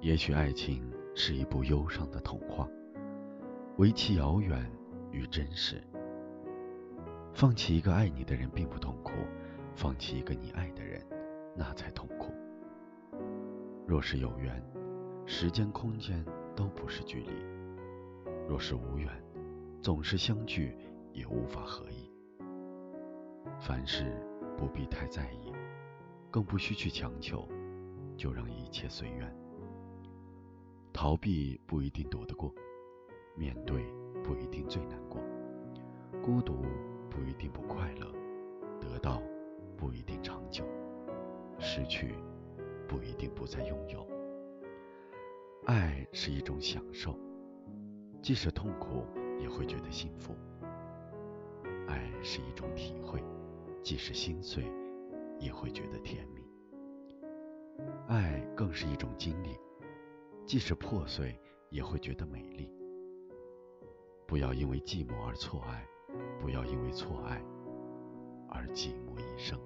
也许爱情是一部忧伤的童话，唯其遥远与真实。放弃一个爱你的人并不痛苦，放弃一个你爱的人，那才痛苦。若是有缘，时间空间都不是距离；若是无缘，总是相聚也无法合一。凡事不必太在意，更不需去强求，就让一切随缘。逃避不一定躲得过，面对不一定最难过，孤独。不一定不快乐，得到不一定长久，失去不一定不再拥有。爱是一种享受，即使痛苦也会觉得幸福；爱是一种体会，即使心碎也会觉得甜蜜；爱更是一种经历，即使破碎也会觉得美丽。不要因为寂寞而错爱。不要因为错爱而寂寞一生。